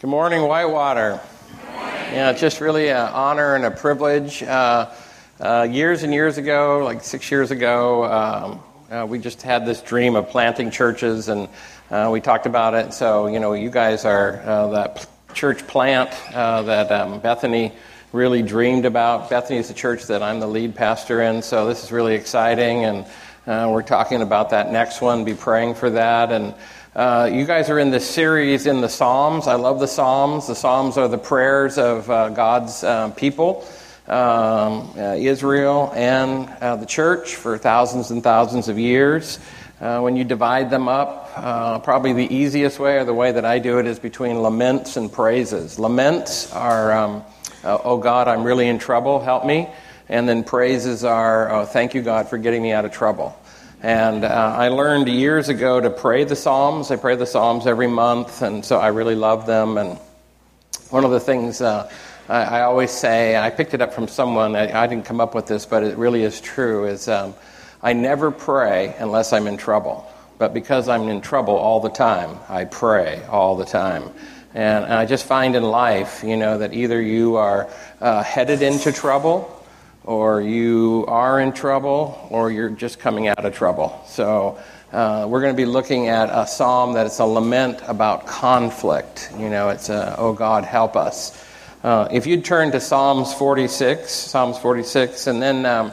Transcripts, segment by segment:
Good morning, Whitewater. Yeah, it's just really an honor and a privilege. Uh, uh, years and years ago, like six years ago, um, uh, we just had this dream of planting churches, and uh, we talked about it. So, you know, you guys are uh, that church plant uh, that um, Bethany really dreamed about. Bethany is the church that I'm the lead pastor in, so this is really exciting, and we're talking about that next one. Be praying for that, and uh, you guys are in this series in the Psalms. I love the Psalms. The Psalms are the prayers of uh, God's uh, people, um, uh, Israel, and uh, the church for thousands and thousands of years. when you divide them up, probably the easiest way, or the way that I do it, is between laments and praises. Laments are, um, oh God, I'm really in trouble, help me. And then praises are, oh, thank you, God, for getting me out of trouble. And uh, I learned years ago to pray the Psalms. I pray the Psalms every month, and so I really love them. And one of the things uh, I, I, always say, I picked it up from someone, I, I, didn't come up with this, but it really is true, is um, I never pray unless I'm in trouble. But because I'm in trouble all the time, I pray all the time. And, and I just find in life, you know, that either you are uh, headed into trouble or you are in trouble, or you're just coming out of trouble. So, uh, we're going to be looking at a psalm that is a lament about conflict. You know, it's a, oh God, help us. Uh, if you'd turn to Psalms 46, Psalms 46, and then, um,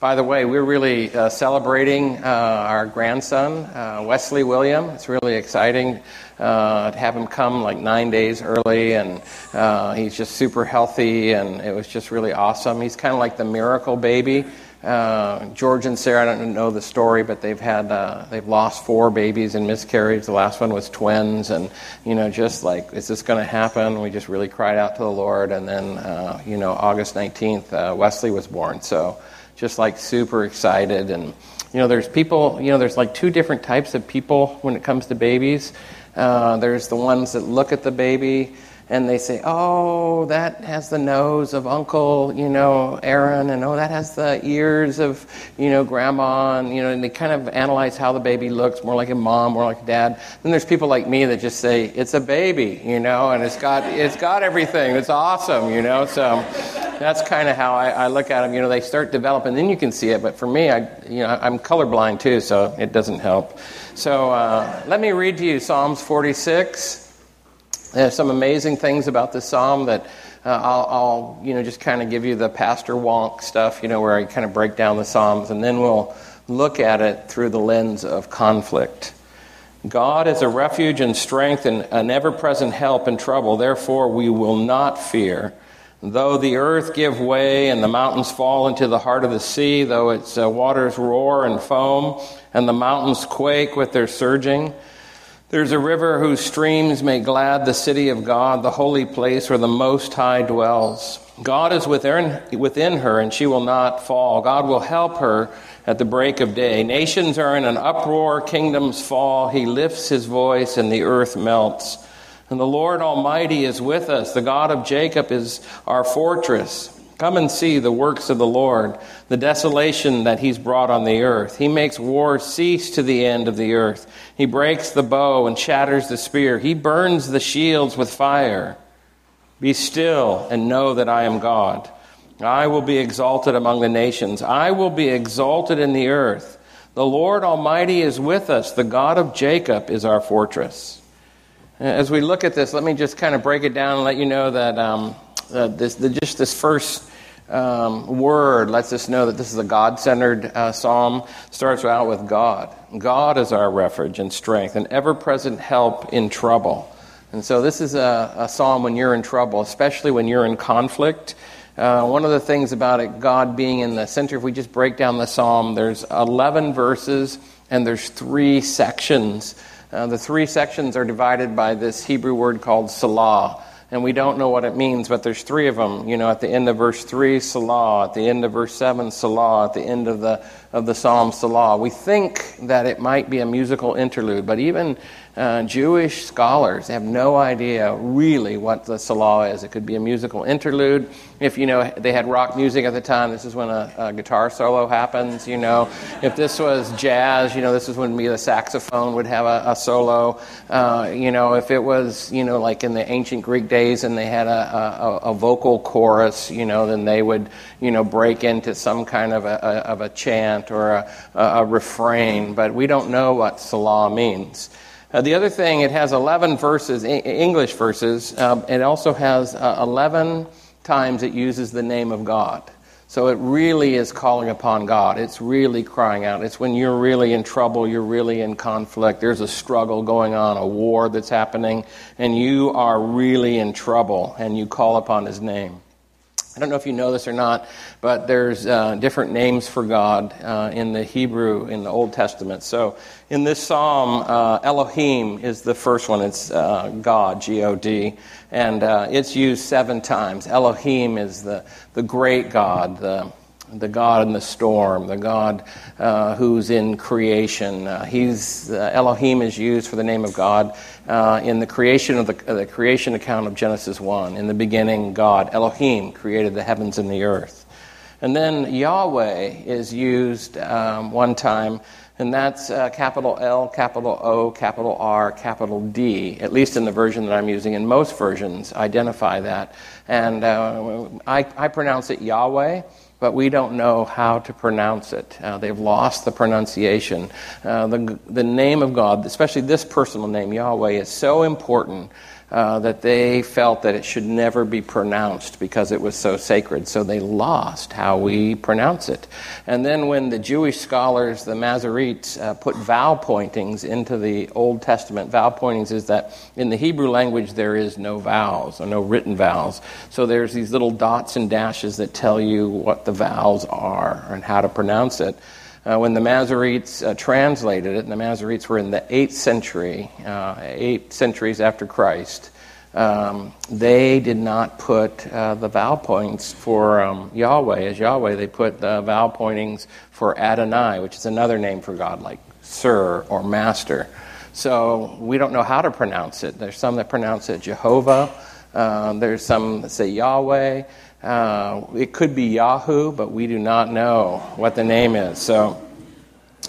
by the way, we're really uh, celebrating uh, our grandson, uh, Wesley William. It's really exciting uh, have him come like nine days early, and uh, he's just super healthy, and it was just really awesome. He's kind of like the miracle baby. Uh, George and Sarah, I don't know the story, but they've had uh, they've lost four babies in miscarriage. The last one was twins, and you know, just like is this going to happen? We just really cried out to the Lord, and then uh, you know, August nineteenth, uh, Wesley was born. So just like super excited, and you know, there's people, you know, there's like two different types of people when it comes to babies. Uh, there's the ones that look at the baby and they say, oh, that has the nose of Uncle, you know, Aaron, and oh, that has the ears of, you know, Grandma, and, you know, and they kind of analyze how the baby looks, more like a mom, more like a dad. Then there's people like me that just say, it's a baby, you know, and it's got, it's got everything. It's awesome, you know, so that's kind of how I, I look at them. You know, they start developing, then you can see it, but for me, I, you know, I'm colorblind too, so it doesn't help. So uh, let me read to you Psalms 46. There's some amazing things about this psalm that uh, I'll, I'll, you know, just kind of give you the Pastor Wonk stuff, you know, where I kind of break down the psalms, and then we'll look at it through the lens of conflict. God is a refuge and strength and an ever present help in trouble. Therefore, we will not fear. Though the earth give way and the mountains fall into the heart of the sea, though its uh, waters roar and foam, and the mountains quake with their surging, there's a river whose streams make glad the city of God, the holy place where the Most High dwells. God is within, within her, and she will not fall. God will help her at the break of day. Nations are in an uproar, kingdoms fall. He lifts his voice, and the earth melts. And the Lord Almighty is with us. The God of Jacob is our fortress. Come and see the works of the Lord, the desolation that he's brought on the earth. He makes war cease to the end of the earth. He breaks the bow and shatters the spear. He burns the shields with fire. Be still and know that I am God. I will be exalted among the nations. I will be exalted in the earth. The Lord Almighty is with us. The God of Jacob is our fortress. As we look at this, let me just kind of break it down and let you know that um, uh, this, the, just this first um, word lets us know that this is a God centered uh, psalm. Starts out with God. God is our refuge and strength, an ever present help in trouble. And so, this is a, a, psalm when you're in trouble, especially when you're in conflict. Uh, one of the things about it, God being in the center, if we just break down the psalm, there's 11 verses and there's three sections. Uh, the three sections are divided by this Hebrew word called Selah. And we don't know what it means, but there's three of them. You know, at the end of verse 3, Selah. At the end of verse 7, Selah. At the end of the, of the Psalm, Selah. We think that it might be a musical interlude, but even uh, Jewish scholars have no idea really what the Selah is. It could be a musical interlude. If you know they had rock music at the time, this is when a, a guitar solo happens. You know, if this was jazz, you know, this is when the saxophone would have a, a solo. Uh, you know, if it was you know like in the ancient Greek days and they had a, a, vocal chorus, you know, then they would you know break into some kind of a, of a chant or a, a refrain. But we don't know what Selah means. Uh, the other thing, it has 11 verses, English verses. Um, it also has uh, 11 times it uses the name of God. So it really is calling upon God. It's really crying out. It's when you're really in trouble, you're really in conflict, there's a struggle going on, a war that's happening, and you are really in trouble, and you call upon His name. I don't know if you know this or not, but there's uh, different names for God uh, in the Hebrew in the Old Testament. So in this psalm, uh, Elohim is the first one. It's uh, God, G O D, and uh, it's used seven times. Elohim is the the great God, the the God in the storm, the God uh, who's in creation. Uh, he's uh, Elohim is used for the name of God uh, in the creation of the, the, creation account of Genesis one. In the beginning, God Elohim created the heavens and the earth, and then Yahweh is used um, one time. And that's uh, capital L, capital O, capital R, capital D, at least in the version that I'm using. In most versions, identify that. And uh, I, I pronounce it Yahweh but we don't know how to pronounce it. Uh, they've lost the pronunciation. Uh, the, the name of God, especially this personal name, Yahweh, is so important uh, that they felt that it should never be pronounced because it was so sacred. So they lost how we pronounce it. And then when the Jewish scholars, the Masoretes, uh, put vowel pointings into the Old Testament, vowel pointings is that in the Hebrew language there is no vowels or no written vowels. So there's these little dots and dashes that tell you what the vowels are and how to pronounce it. Uh, when the Masoretes uh, translated it, and the Masoretes were in the 8th century, uh, eight centuries after Christ, um, they did not put uh, the vowel points for um, Yahweh as Yahweh. They put the vowel pointings for Adonai, which is another name for God, like Sir or Master. So we don't know how to pronounce it. There's some that pronounce it Jehovah. Uh, there's some that say Yahweh. Uh, it could be Yahoo, but we do not know what the name is. So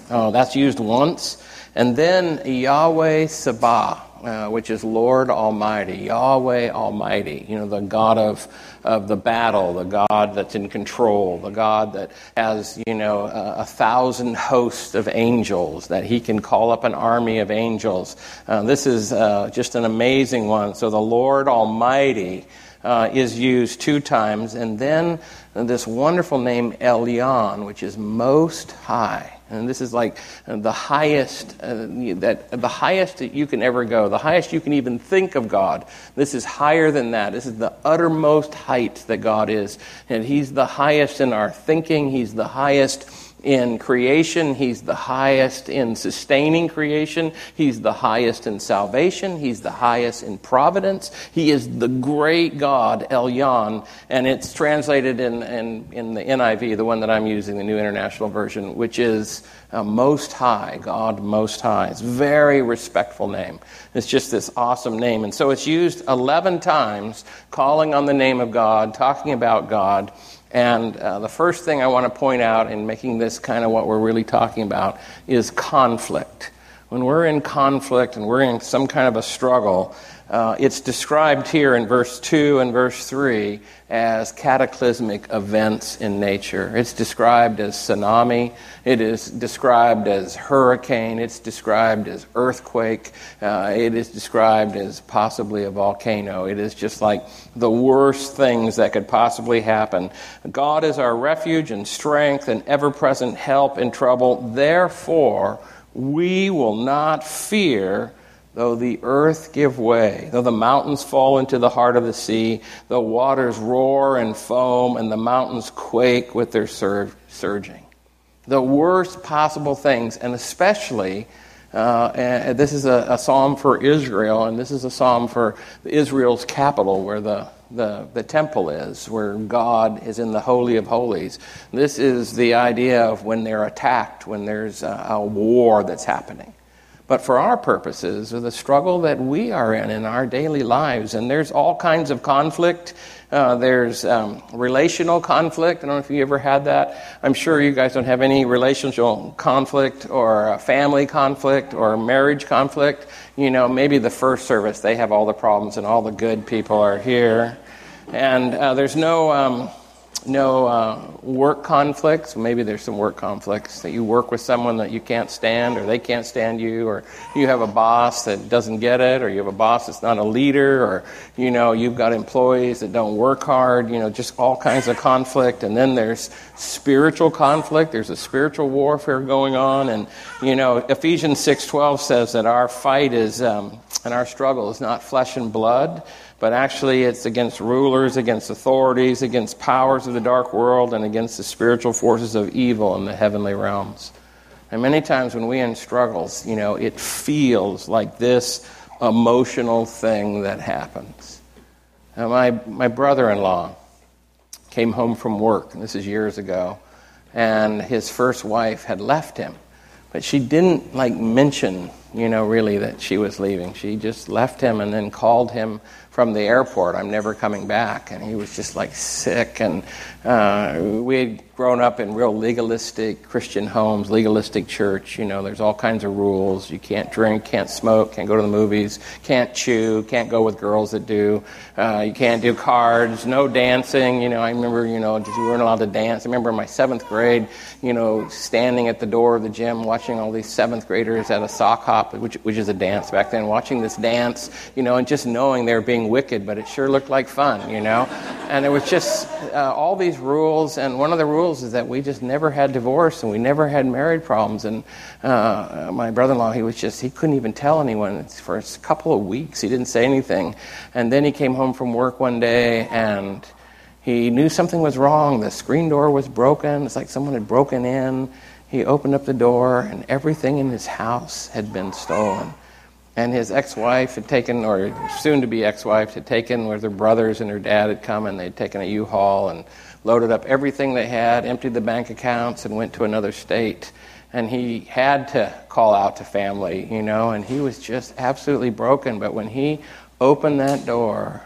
uh, that's used once. And then Yahweh Sabah, uh, which is Lord Almighty, Yahweh Almighty, you know, the God of, of the battle, the God that's in control, the God that has, you know, a, a thousand hosts of angels, that he can call up an army of angels. Uh, this is uh, just an amazing one. So the Lord Almighty uh, is used two times, and then this wonderful name Elyon, which is most high. And this is like the highest uh, that the highest that you can ever go, the highest you can even think of God. This is higher than that. This is the uttermost height that God is, and He's the highest in our thinking. He's the highest in creation. He's the highest in sustaining creation. He's the highest in salvation. He's the highest in providence. He is the great God, Elyon. And it's translated in, in, in the NIV, the one that I'm using, the New International Version, which is uh, Most High, God Most High. It's very respectful name. It's just this awesome name. And so it's used 11 times, calling on the name of God, talking about God. And uh, the first thing I want to point out in making this kind of what we're really talking about is conflict. When we're in conflict and we're in some kind of a struggle, uh, it's described here in verse 2 and verse 3 as cataclysmic events in nature. It's described as tsunami, it is described as hurricane, it's described as earthquake, uh, it is described as possibly a volcano. It is just like the worst things that could possibly happen. God is our refuge and strength and ever present help in trouble. Therefore, we will not fear Though the earth give way, though the mountains fall into the heart of the sea, the waters roar and foam, and the mountains quake with their sur- surging. The worst possible things, and especially, uh, and this is a, a, psalm for Israel, and this is a psalm for Israel's capital, where the, the, the temple is, where God is in the Holy of Holies. This is the idea of when they're attacked, when there's a, a war that's happening. But for our purposes, or the struggle that we are in in our daily lives. And there's all kinds of conflict. Uh, there's um, relational conflict. I don't know if you ever had that. I'm sure you guys don't have any relational conflict or family conflict or marriage conflict. You know, maybe the first service, they have all the problems and all the good people are here. And uh, there's no. Um, no uh, work conflicts. Maybe there's some work conflicts that you work with someone that you can't stand, or they can't stand you, or you have a boss that doesn't get it, or you have a boss that's not a leader, or you know you've got employees that don't work hard. You know, just all kinds of conflict. And then there's spiritual conflict. There's a spiritual warfare going on, and you know Ephesians six twelve says that our fight is um, and our struggle is not flesh and blood but actually it's against rulers, against authorities, against powers of the dark world, and against the spiritual forces of evil in the heavenly realms. And many times when we're in struggles, you know, it feels like this emotional thing that happens. Now, my, my brother in law came home from work, and this is years ago, and his first wife had left him. But she didn't like mention, you know, really that she was leaving. She just left him and then called him from the airport, I'm never coming back. And he was just like sick. And uh, we had grown up in real legalistic Christian homes, legalistic church. You know, there's all kinds of rules. You can't drink, can't smoke, can't go to the movies, can't chew, can't go with girls that do. Uh, you can't do cards, no dancing. You know, I remember, you know, just, we weren't allowed to dance. I remember in my seventh grade, you know, standing at the door of the gym watching all these seventh graders at a sock hop, which, which is a dance back then, watching this dance, you know, and just knowing they were wicked, but it sure looked like fun, you know? And it was just uh, all these rules, and one of the rules is that we just never had divorce and we never had married problems. And uh, my brother in law, he was just, he couldn't even tell anyone for a couple of weeks. He didn't say anything. And then he came home from work one day and he knew something was wrong. The screen door was broken. It's like someone had broken in. He opened up the door, and everything in his house had been stolen and his ex-wife had taken, or soon-to-be ex-wife had taken, with her brothers and her dad had come, and they'd taken a U-Haul and loaded up everything they had, emptied the bank accounts, and went to another state. And he had to call out to family, you know, and he was just absolutely broken. But when he opened that door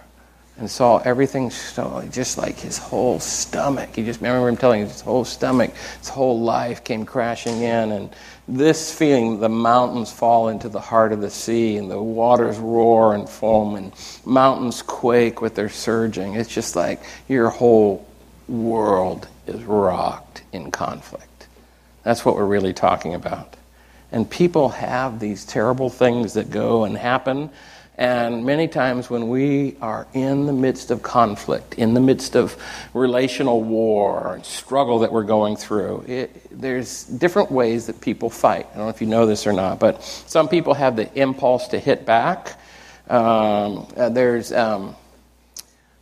and saw everything just like his whole stomach, he just I remember him telling his whole stomach, his whole life came crashing in, and this feeling the mountains fall into the heart of the sea and the waters roar and foam and mountains quake with their surging. It's just like your whole world is rocked in conflict. That's what we're really talking about. And people have these terrible things that go and happen and many times when we are in the midst of conflict, in the midst of relational war and struggle that we're going through, it, there's different ways that people fight. I don't know if you know this or not, but some people have the impulse to hit back. Um, uh, there's um,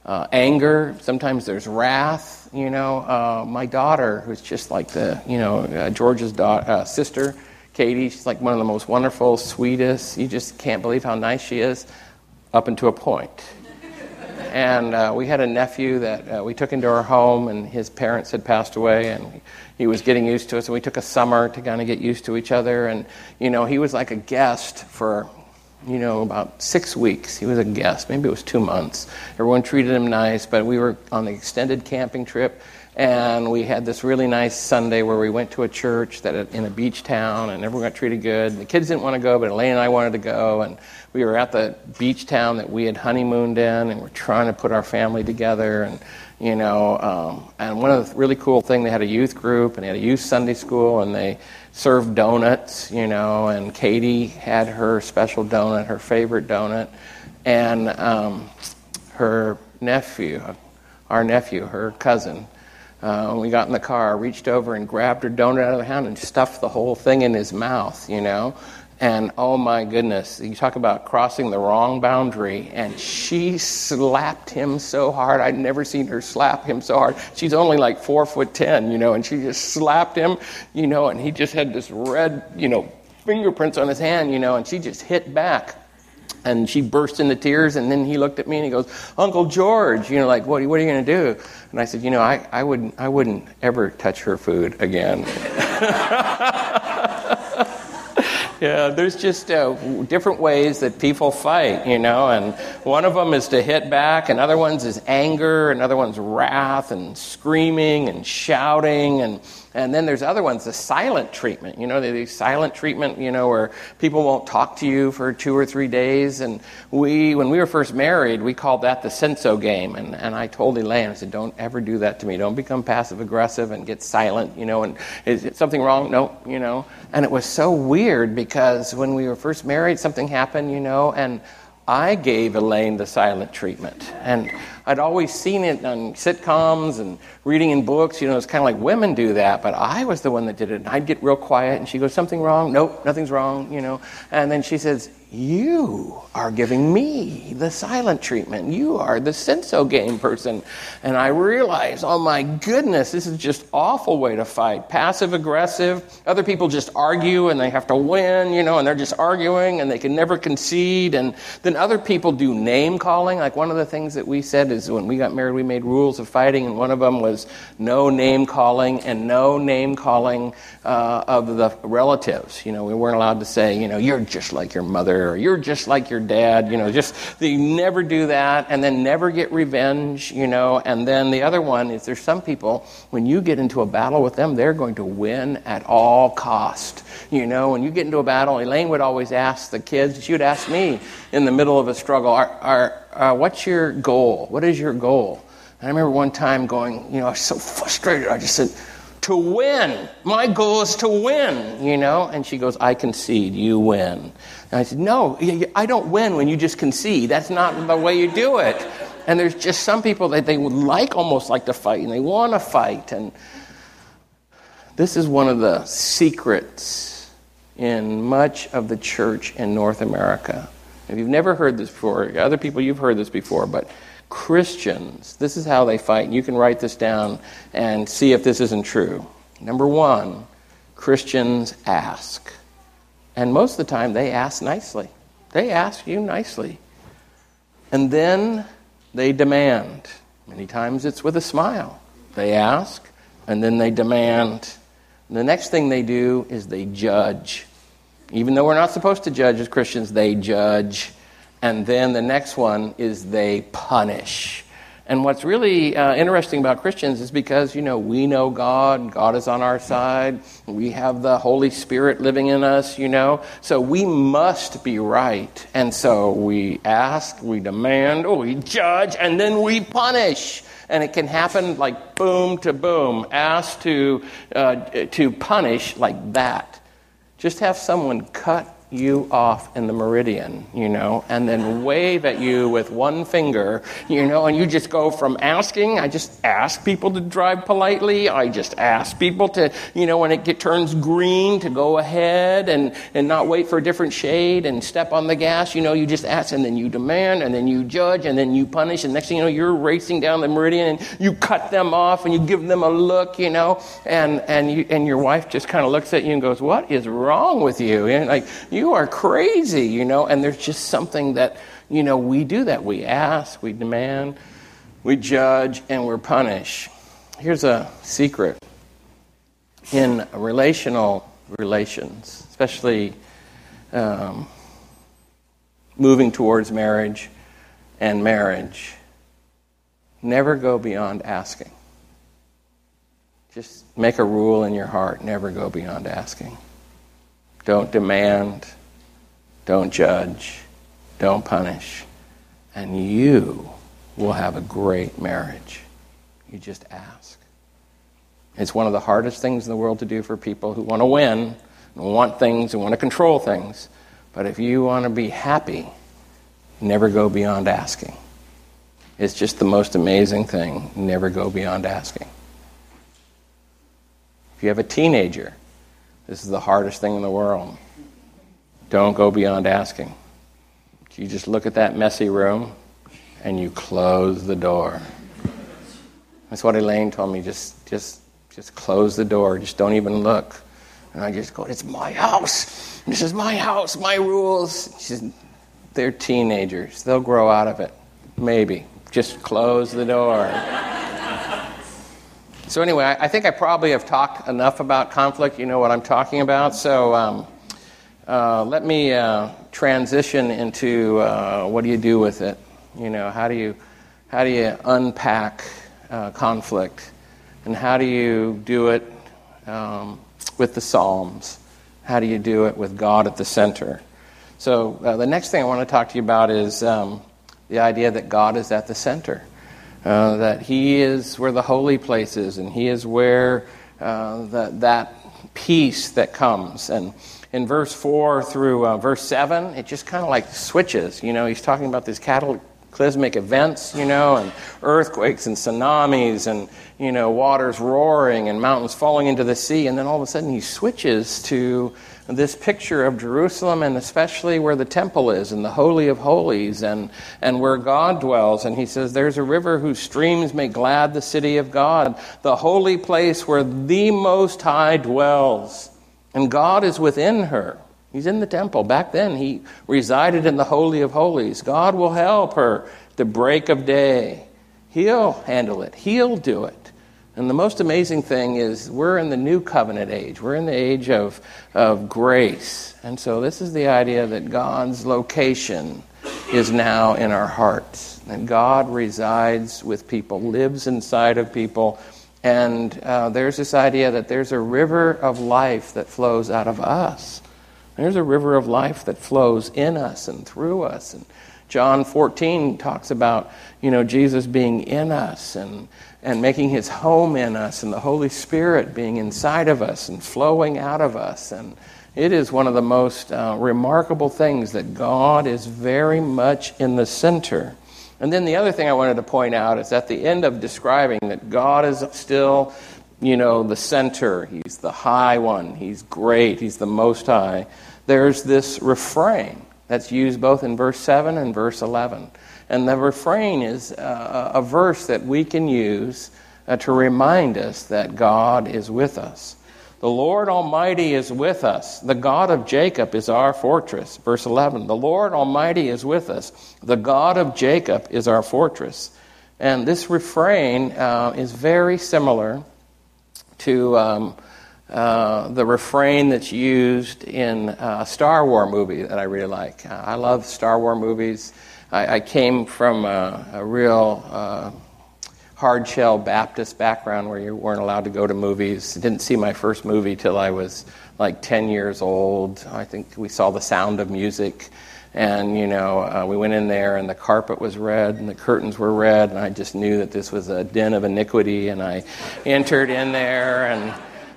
uh, anger. Sometimes there's wrath. You know, uh, my daughter, who's just like the, you know, uh, George's da- uh, sister, Katie, she's like one of the most wonderful, sweetest. You just can't believe how nice she is, up until a point. and uh, we had a nephew that uh, we took into our home, and his parents had passed away, and he was getting used to us. And we took a summer to kind of get used to each other. And you know, he was like a guest for you know, about six weeks. He was a guest. Maybe it was two months. Everyone treated him nice, but we were on the extended camping trip. And we had this really nice Sunday where we went to a church that in a beach town, and everyone got treated good. The kids didn't want to go, but Elaine and I wanted to go. And we were at the beach town that we had honeymooned in, and we're trying to put our family together. And you know, um, and one of the really cool thing they had a youth group, and they had a youth Sunday school, and they served donuts. You know, and Katie had her special donut, her favorite donut, and um, her nephew, our nephew, her cousin uh, when we got in the car, reached over and grabbed her donut out of the hand and stuffed the whole thing in his mouth, you know. And oh my goodness, you talk about crossing the wrong boundary. And she slapped him so hard. I'd never seen her slap him so hard. She's only like four foot ten, you know, and she just slapped him, you know, and he just had this red, you know, fingerprints on his hand, you know, and she just hit back. And she burst into tears, and then he looked at me and he goes, Uncle George, you know, like, what, what are you going to do? And I said, you know, I, I, wouldn't, I wouldn't ever touch her food again. yeah, there's just uh, different ways that people fight, you know, and one of them is to hit back, and other ones is anger, and other one's wrath and screaming and shouting and and then there's other ones, the silent treatment. You know, the silent treatment, you know, where people won't talk to you for two or three days. And we, when we were first married, we called that the senso game. And, and I told Elaine, I said, don't ever do that to me. Don't become passive aggressive and get silent, you know, and is something wrong? No, you know. And it was so weird because when we were first married, something happened, you know, and I gave Elaine the silent treatment. And I'd always seen it on sitcoms and reading in books. You know, it's kind of like women do that, but I was the one that did it. And I'd get real quiet, and she goes, Something wrong? Nope, nothing's wrong, you know. And then she says, you are giving me the silent treatment. You are the senso game person. And I realize, oh my goodness, this is just awful way to fight. Passive aggressive. Other people just argue and they have to win, you know, and they're just arguing and they can never concede. And then other people do name calling. Like one of the things that we said is when we got married, we made rules of fighting, and one of them was no name calling and no name calling uh, of the relatives. You know, we weren't allowed to say, you know, you're just like your mother or you're just like your dad, you know, just you never do that and then never get revenge, you know. And then the other one is there's some people, when you get into a battle with them, they're going to win at all cost. You know, when you get into a battle, Elaine would always ask the kids, she would ask me in the middle of a struggle, are, are, uh, what's your goal? What is your goal? And I remember one time going, you know, I was so frustrated. I just said, to win. My goal is to win, you know? And she goes, I concede, you win. And I said, No, I don't win when you just concede. That's not the way you do it. And there's just some people that they would like almost like to fight and they want to fight. And this is one of the secrets in much of the church in North America. If you've never heard this before, other people, you've heard this before, but Christians, this is how they fight. You can write this down and see if this isn't true. Number one, Christians ask. And most of the time, they ask nicely. They ask you nicely. And then they demand. Many times it's with a smile. They ask, and then they demand. And the next thing they do is they judge. Even though we're not supposed to judge as Christians, they judge. And then the next one is they punish. And what's really uh, interesting about Christians is because, you know, we know God, God is on our side, we have the Holy Spirit living in us, you know, so we must be right. And so we ask, we demand, we judge, and then we punish. And it can happen like boom to boom, ask to, uh, to punish like that. Just have someone cut you off in the meridian, you know, and then wave at you with one finger, you know, and you just go from asking, I just ask people to drive politely, I just ask people to, you know, when it get, turns green to go ahead and, and not wait for a different shade and step on the gas, you know, you just ask and then you demand and then you judge and then you punish and next thing you know, you're racing down the meridian and you cut them off and you give them a look, you know, and, and, you, and your wife just kind of looks at you and goes, what is wrong with you? And like, you you are crazy, you know, and there's just something that, you know, we do that. We ask, we demand, we judge, and we're punished. Here's a secret in relational relations, especially um, moving towards marriage and marriage, never go beyond asking. Just make a rule in your heart never go beyond asking. Don't demand. Don't judge. Don't punish. And you will have a great marriage. You just ask. It's one of the hardest things in the world to do for people who want to win and want things and want to control things. But if you want to be happy, never go beyond asking. It's just the most amazing thing. Never go beyond asking. If you have a teenager, this is the hardest thing in the world. Don't go beyond asking. You just look at that messy room and you close the door. That's what Elaine told me. Just, just, just close the door. Just don't even look. And I just go, it's my house. This is my house, my rules. She said, they're teenagers. They'll grow out of it. Maybe. Just close the door. So, anyway, I think I probably have talked enough about conflict. You know what I'm talking about. So, um, uh, let me uh, transition into uh, what do you do with it? You know, how do you, how do you unpack uh, conflict? And how do you do it um, with the Psalms? How do you do it with God at the center? So, uh, the next thing I want to talk to you about is um, the idea that God is at the center. Uh, that He is where the holy place is, and He is where uh, that peace that comes. And in verse 4 through uh, verse 7, it just kind of like switches. You know, He's talking about these cataclysmic events, you know, and earthquakes and tsunamis and, you know, waters roaring and mountains falling into the sea. And then all of a sudden He switches to this picture of Jerusalem and especially where the temple is and the Holy of Holies and, and where God dwells. And he says, There's a river whose streams make glad the city of God, the holy place where the Most High dwells. And God is within her. He's in the temple. Back then, he resided in the Holy of Holies. God will help her the break of day. He'll handle it, He'll do it. And the most amazing thing is we're in the new covenant age. We're in the age of, of grace. And so this is the idea that God's location is now in our hearts. That God resides with people, lives inside of people. And uh, there's this idea that there's a river of life that flows out of us. There's a river of life that flows in us and through us. And John 14 talks about, you know, Jesus being in us and and making his home in us, and the Holy Spirit being inside of us and flowing out of us. And it is one of the most uh, remarkable things that God is very much in the center. And then the other thing I wanted to point out is at the end of describing that God is still, you know, the center. He's the high one. He's great. He's the most high. There's this refrain that's used both in verse 7 and verse 11. And the refrain is uh, a verse that we can use uh, to remind us that God is with us. The Lord Almighty is with us. The God of Jacob is our fortress. Verse 11 The Lord Almighty is with us. The God of Jacob is our fortress. And this refrain uh, is very similar to um, uh, the refrain that's used in a Star Wars movie that I really like. I love Star Wars movies. I, I came from a, a real uh, hard shell Baptist background where you weren't allowed to go to movies. Didn't see my first movie till I was like 10 years old. I think we saw The Sound of Music. And, you know, uh, we went in there and the carpet was red and the curtains were red. And I just knew that this was a den of iniquity. And I entered in there and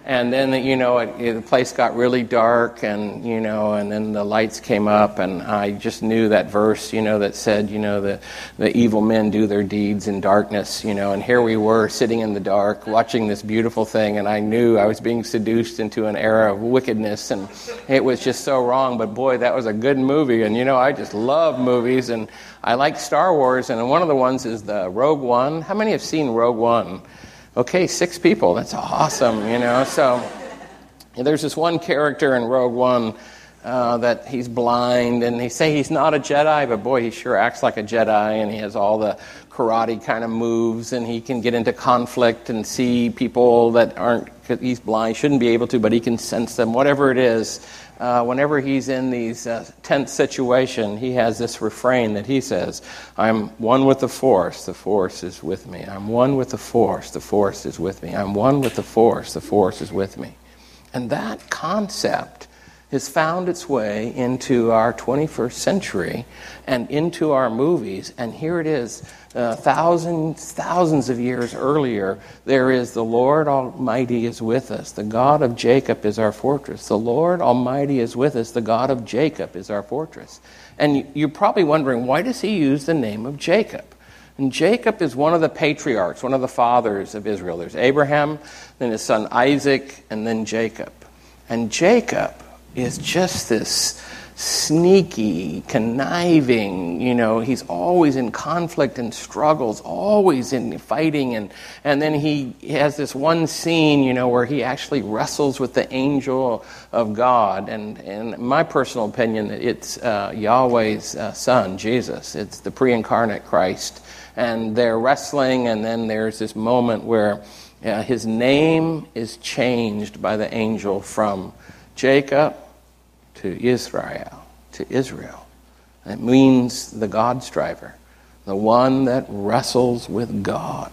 and then you know it, it, the place got really dark and you know and then the lights came up and i just knew that verse you know that said you know the, the evil men do their deeds in darkness you know. And here we were sitting in the dark watching this beautiful thing and i knew i was being seduced into an era of wickedness and it was just so wrong. But boy that was a good movie. And you know i just love movies and i like star wars. And one of the ones is the rogue one. How many have seen rogue one okay, six people, that's awesome, you know. So there's this one character in Rogue One uh, that he's blind, and they say he's not a Jedi, but boy, he sure acts like a Jedi, and he has all the karate kind of moves, and he can get into conflict and see people that aren't, he's blind, shouldn't be able to, but he can sense them, whatever it is uh, whenever he's in these uh, tense situation, he has this refrain that he says, "I'm one with the force. The force is with me. I'm one with the force. The force is with me. I'm one with the force. The force is with me." And that concept has found its way into our 21st century and into our movies. And here it is, uh, thousands, thousands of years earlier. There is the Lord Almighty is with us. The God of Jacob is our fortress. The Lord Almighty is with us. The God of Jacob is our fortress. And you're probably wondering, why does he use the name of Jacob? And Jacob is one of the patriarchs, one of the fathers of Israel. There's Abraham, then his son Isaac, and then Jacob. And Jacob is just this sneaky, conniving, you know, he's always in conflict and struggles, always in fighting. And, and then he has this one scene, you know, where he actually wrestles with the angel of God. And, in my personal opinion, it's uh, Yahweh's uh, son, Jesus. It's the pre incarnate Christ. And they're wrestling, and then there's this moment where uh, his name is changed by the angel from Jacob to Israel, to Israel. It means the God striver, the one that wrestles with God.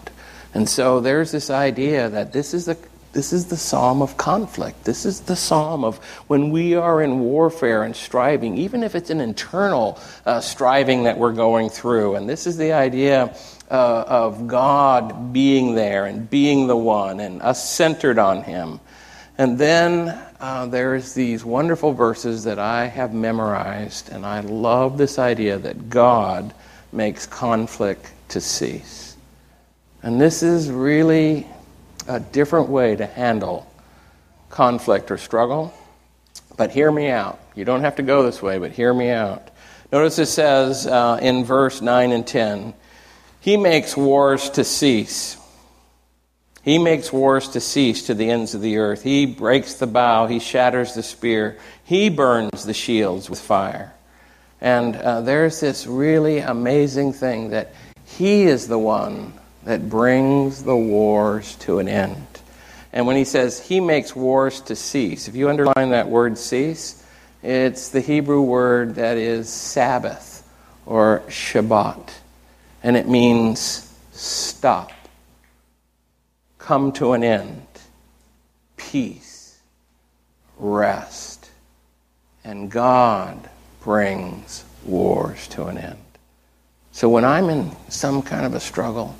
And so there's this idea that this is the this is the psalm of conflict. This is the psalm of when we are in warfare and striving, even if it's an internal uh, striving that we're going through. And this is the idea uh, of God being there and being the one and us centered on Him. And then uh, there's these wonderful verses that I have memorized, and I love this idea that God makes conflict to cease. And this is really a different way to handle conflict or struggle. But hear me out. You don't have to go this way, but hear me out. Notice it says uh, in verse 9 and 10 He makes wars to cease. He makes wars to cease to the ends of the earth. He breaks the bow. He shatters the spear. He burns the shields with fire. And uh, there's this really amazing thing that He is the one that brings the wars to an end. And when he says he makes wars to cease, if you underline that word cease, it's the Hebrew word that is Sabbath or Shabbat. And it means stop, come to an end, peace, rest. And God brings wars to an end. So when I'm in some kind of a struggle,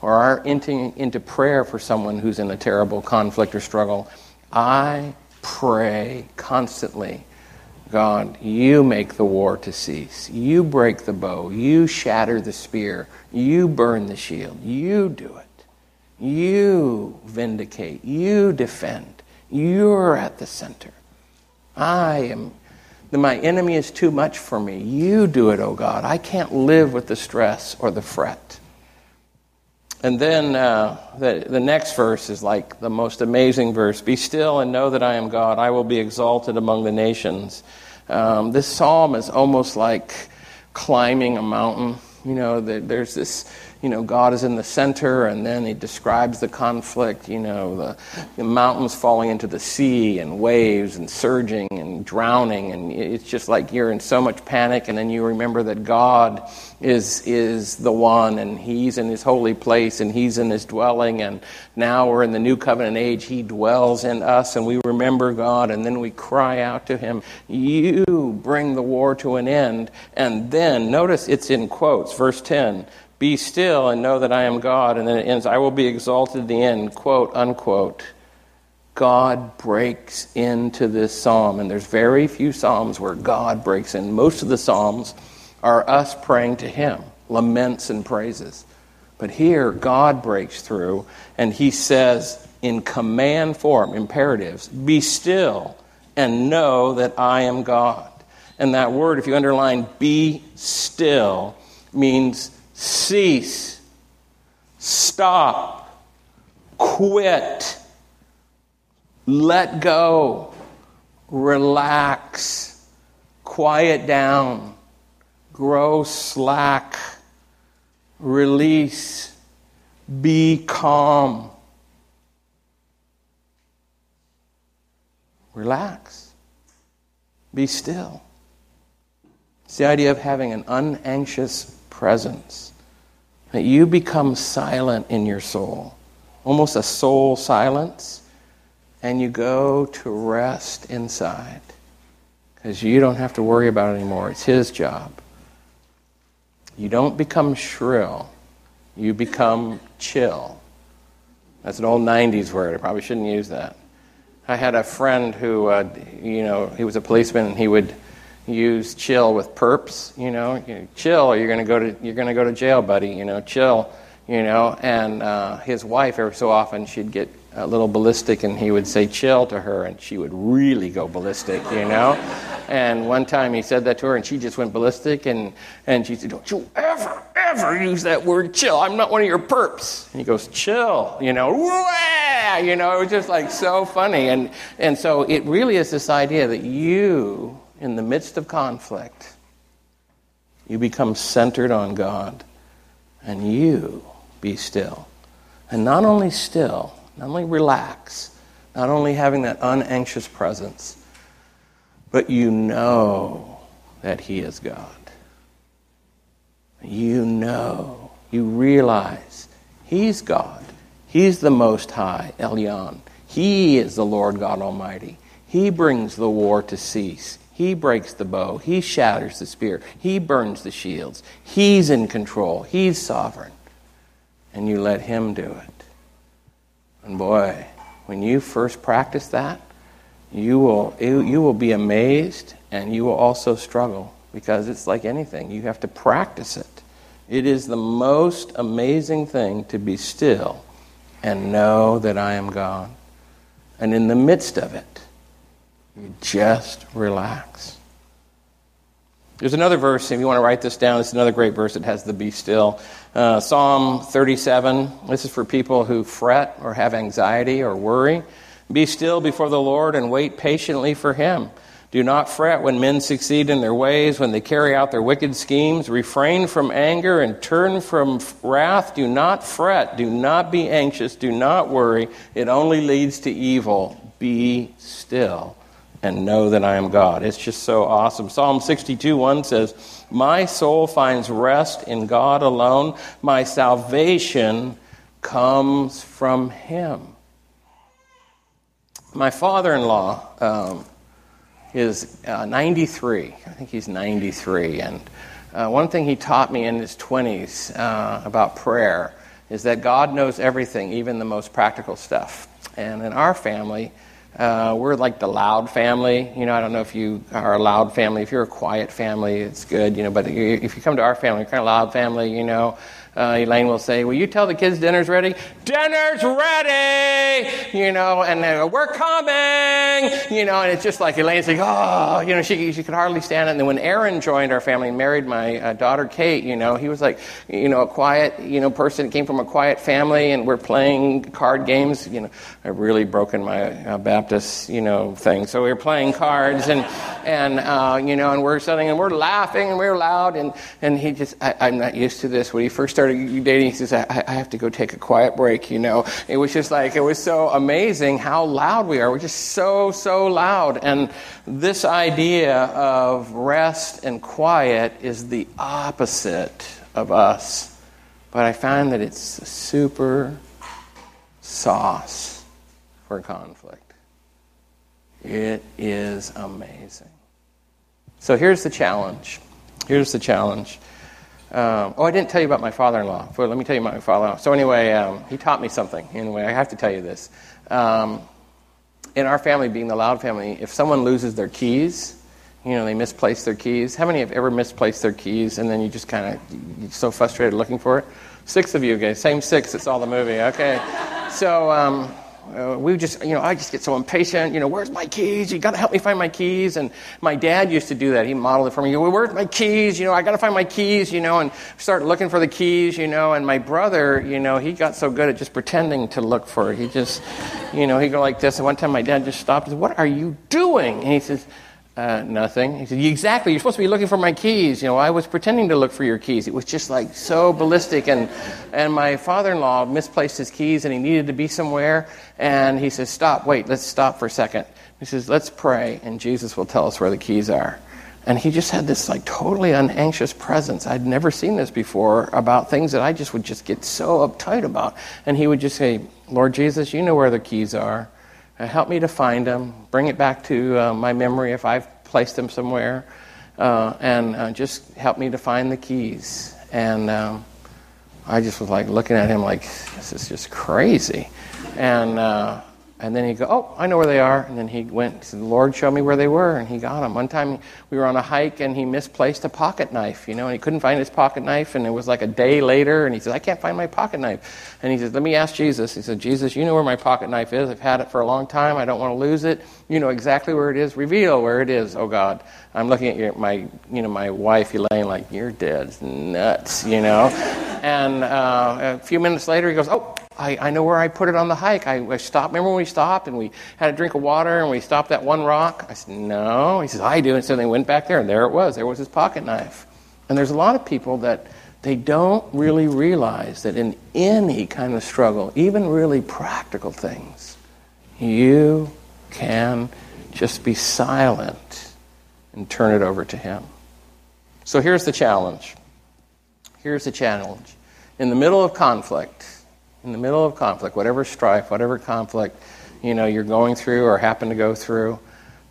or are entering into prayer for someone who's in a terrible conflict or struggle, I pray constantly God, you make the war to cease. You break the bow. You shatter the spear. You burn the shield. You do it. You vindicate. You defend. You're at the center. I am. My enemy is too much for me. You do it, oh God. I can't live with the stress or the fret. And then uh, the, the next verse is like the most amazing verse Be still and know that I am God. I will be exalted among the nations. Um, this psalm is almost like climbing a mountain. You know, there's this you know, God is in the center, and then he describes the conflict, you know, the, the, mountains falling into the sea, and waves, and surging, and drowning, and it's just like you're in so much panic, and then you remember that God is, is the one, and he's in his holy place, and he's in his dwelling, and now we're in the new covenant age, he dwells in us, and we remember God, and then we cry out to him, You bring the war to an end, and then, notice it's in quotes, verse 10 be still and know that I am God. And then it ends, I will be exalted at the end, quote, unquote. God breaks into this psalm. And there's very few psalms where God breaks in. Most of the psalms are us praying to Him, laments and praises. But here, God breaks through and He says, in command form, imperatives, be still and know that I am God. And that word, if you underline be still, means cease, stop, quit, let go, relax, quiet down, grow slack, release, be calm. Relax. Be still. It's the idea of having an unanxious presence that you become silent in your soul, almost a soul silence, and you go to rest inside because you don't have to worry about it anymore. It's His job. You don't become shrill, you become chill. That's an old 90s word. I probably shouldn't use that. I had a friend who, uh, you know, he was a policeman and he would use chill with perps, you know, you chill or you're going to go to you're to go to jail, buddy, you know, chill, you know, and uh, his wife every so often she'd get a little ballistic and he would say chill to her and she would really go ballistic, you know. and one time he said that to her and she just went ballistic and and she said, "Don't you ever ever use that word chill. I'm not one of your perps." And he goes, "Chill," you know. Wah! You know, it was just like so funny and and so it really is this idea that you in the midst of conflict, you become centered on God and you be still. And not only still, not only relax, not only having that unanxious presence, but you know that He is God. You know, you realize He's God. He's the Most High, Elyon. He is the Lord God Almighty. He brings the war to cease. He breaks the bow. He shatters the spear. He burns the shields. He's in control. He's sovereign. And you let Him do it. And boy, when you first practice that, you will, you will be amazed and you will also struggle because it's like anything. You have to practice it. It is the most amazing thing to be still and know that I am God. And in the midst of it, you just relax. There's another verse, if you want to write this down, it's another great verse that has the be still. Uh, Psalm 37. This is for people who fret or have anxiety or worry. Be still before the Lord and wait patiently for him. Do not fret when men succeed in their ways, when they carry out their wicked schemes. Refrain from anger and turn from wrath. Do not fret. Do not be anxious. Do not worry. It only leads to evil. Be still and know that I am God. It's just so awesome. Psalm 62 1 says, My soul finds rest in God alone. My salvation comes from Him. My father in law, um, is uh, 93. I think he's 93. And uh, one thing he taught me in his 20s uh, about prayer is that God knows everything, even the most practical stuff. And in our family, uh, we're like the loud family. You know, I don't know if you are a loud family. If you're a quiet family, it's good, you know, but if you come to our family, kind of loud family, you know uh, Elaine will say, Will you tell the kids dinner's ready? Dinner's ready! You know, and they go, We're coming! You know, and it's just like Elaine's like, Oh, you know, she, she could hardly stand it. And then when Aaron joined our family and married my uh, daughter Kate, you know, he was like, you know, a quiet, you know, person, came from a quiet family, and we're playing card games. You know, I've really broken my uh, Baptist, you know, thing. So we were playing cards, and, and uh, you know, and we're sitting and we're laughing and we're loud, and, and he just, I, I'm not used to this. When he first started started dating, he says, I, I have to go take a quiet break, you know. It was just like, it was so amazing how loud we are. We're just so, so loud. And this idea of rest and quiet is the opposite of us. But I find that it's super sauce for conflict. It is amazing. So here's the challenge. Here's the challenge. Um, oh, I didn't tell you about my father-in-law. Let me tell you about my father-in-law. So anyway, um, he taught me something. Anyway, I have to tell you this. Um, in our family, being the Loud family, if someone loses their keys, you know, they misplace their keys. How many have ever misplaced their keys and then you just kind of, so frustrated looking for it? Six of you guys, same six that saw the movie. Okay. So, um, uh, we just, you know, I just get so impatient. You know, where's my keys? You got to help me find my keys. And my dad used to do that. He modeled it for me. Where's my keys? You know, I got to find my keys. You know, and start looking for the keys. You know, and my brother, you know, he got so good at just pretending to look for it. He just, you know, he go like this. And one time, my dad just stopped and said, "What are you doing?" And he says. Uh, nothing. He said, Exactly, you're supposed to be looking for my keys. You know, I was pretending to look for your keys. It was just like so ballistic. And, and my father in law misplaced his keys and he needed to be somewhere. And he says, Stop, wait, let's stop for a second. He says, Let's pray, and Jesus will tell us where the keys are. And he just had this like totally unanxious presence. I'd never seen this before about things that I just would just get so uptight about. And he would just say, Lord Jesus, you know where the keys are. Help me to find them, bring it back to uh, my memory if I've placed them somewhere, uh, and uh, just help me to find the keys. And um, I just was like looking at him like, this is just crazy. And uh, and then he'd go, Oh, I know where they are. And then he went, Lord show me where they were, and he got them. One time we were on a hike, and he misplaced a pocket knife, you know, and he couldn't find his pocket knife. And it was like a day later, and he said, I can't find my pocket knife. And he said, Let me ask Jesus. He said, Jesus, you know where my pocket knife is. I've had it for a long time. I don't want to lose it. You know exactly where it is. Reveal where it is, oh God. I'm looking at your, my, you know, my wife, Elaine, like, You're dead. Nuts, you know. and uh, a few minutes later, he goes, Oh, I, I know where I put it on the hike. I, I stopped. Remember when we stopped and we had a drink of water and we stopped at one rock? I said, No. He says, I do. And so they went back there and there it was. There was his pocket knife. And there's a lot of people that they don't really realize that in any kind of struggle, even really practical things, you can just be silent and turn it over to Him. So here's the challenge. Here's the challenge. In the middle of conflict, in the middle of conflict, whatever strife, whatever conflict, you know, you're going through or happen to go through,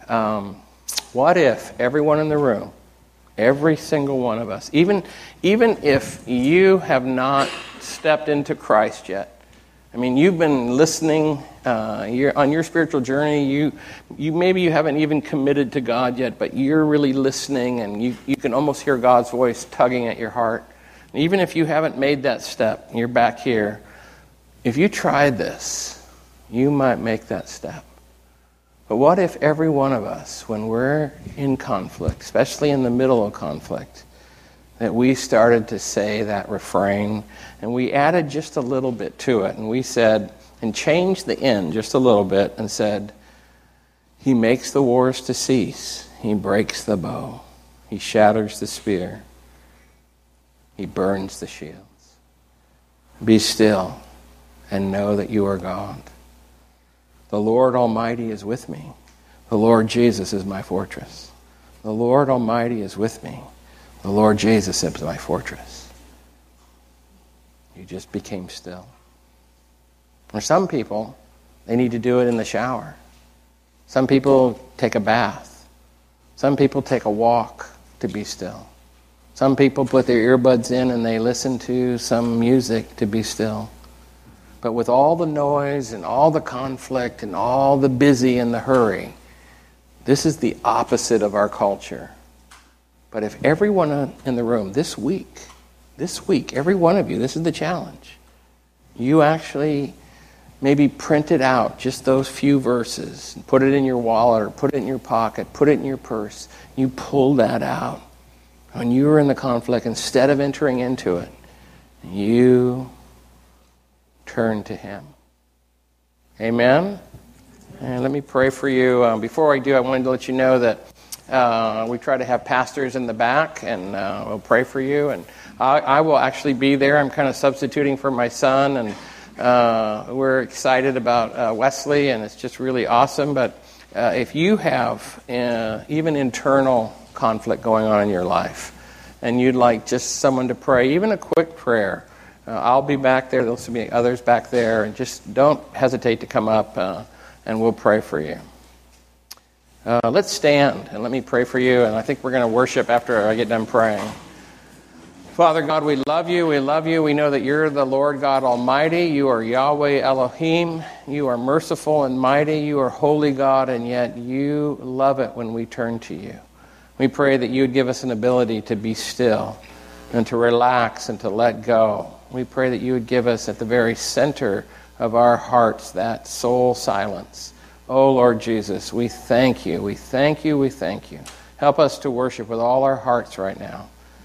um, what if everyone in the room, every single one of us, even, even if you have not stepped into Christ yet, I mean, you've been listening uh, on your spiritual journey. You, you maybe you haven't even committed to God yet, but you're really listening, and you, you can almost hear God's voice tugging at your heart. And even if you haven't made that step, you're back here. If you tried this, you might make that step. But what if every one of us, when we're in conflict, especially in the middle of conflict, that we started to say that refrain and we added just a little bit to it and we said, and changed the end just a little bit and said, He makes the wars to cease, He breaks the bow, He shatters the spear, He burns the shields. Be still and know that you are God. The Lord Almighty is with me. The Lord Jesus is my fortress. The Lord Almighty is with me. The Lord Jesus is my fortress. You just became still. For some people, they need to do it in the shower. Some people take a bath. Some people take a walk to be still. Some people put their earbuds in and they listen to some music to be still. But with all the noise and all the conflict and all the busy and the hurry, this is the opposite of our culture. But if everyone in the room this week, this week, every one of you, this is the challenge. You actually maybe print it out, just those few verses, and put it in your wallet or put it in your pocket, put it in your purse. You pull that out. When you were in the conflict, instead of entering into it, you turn to Him. Amen? And let me pray for you. Um, before I do, I wanted to let you know that uh, we try to have pastors in the back, and uh, we'll pray for you. And I, I, will actually be there. I'm kind of substituting for my son, and uh, we're excited about uh, Wesley, and it's just really awesome. But uh, if you have uh, even internal conflict going on in your life, and you'd like just someone to pray, even a quick prayer, I'll be back there. There'll be others back there, and just don't hesitate to come up, and we'll pray for you. Uh, let's stand and let me pray for you, and I think we're going to worship after I get done praying. Father God, we love you. We love you. We know that you're the Lord God Almighty. You are Yahweh Elohim. You are merciful and mighty. You are holy God, and yet you love it when we turn to you. We pray that you would give us an ability to be still and to relax and to let go. We pray that you would give us at the very center of our hearts that soul silence Oh, Lord Jesus, we thank you. We thank you. We thank you. Help us to worship with all our hearts right now.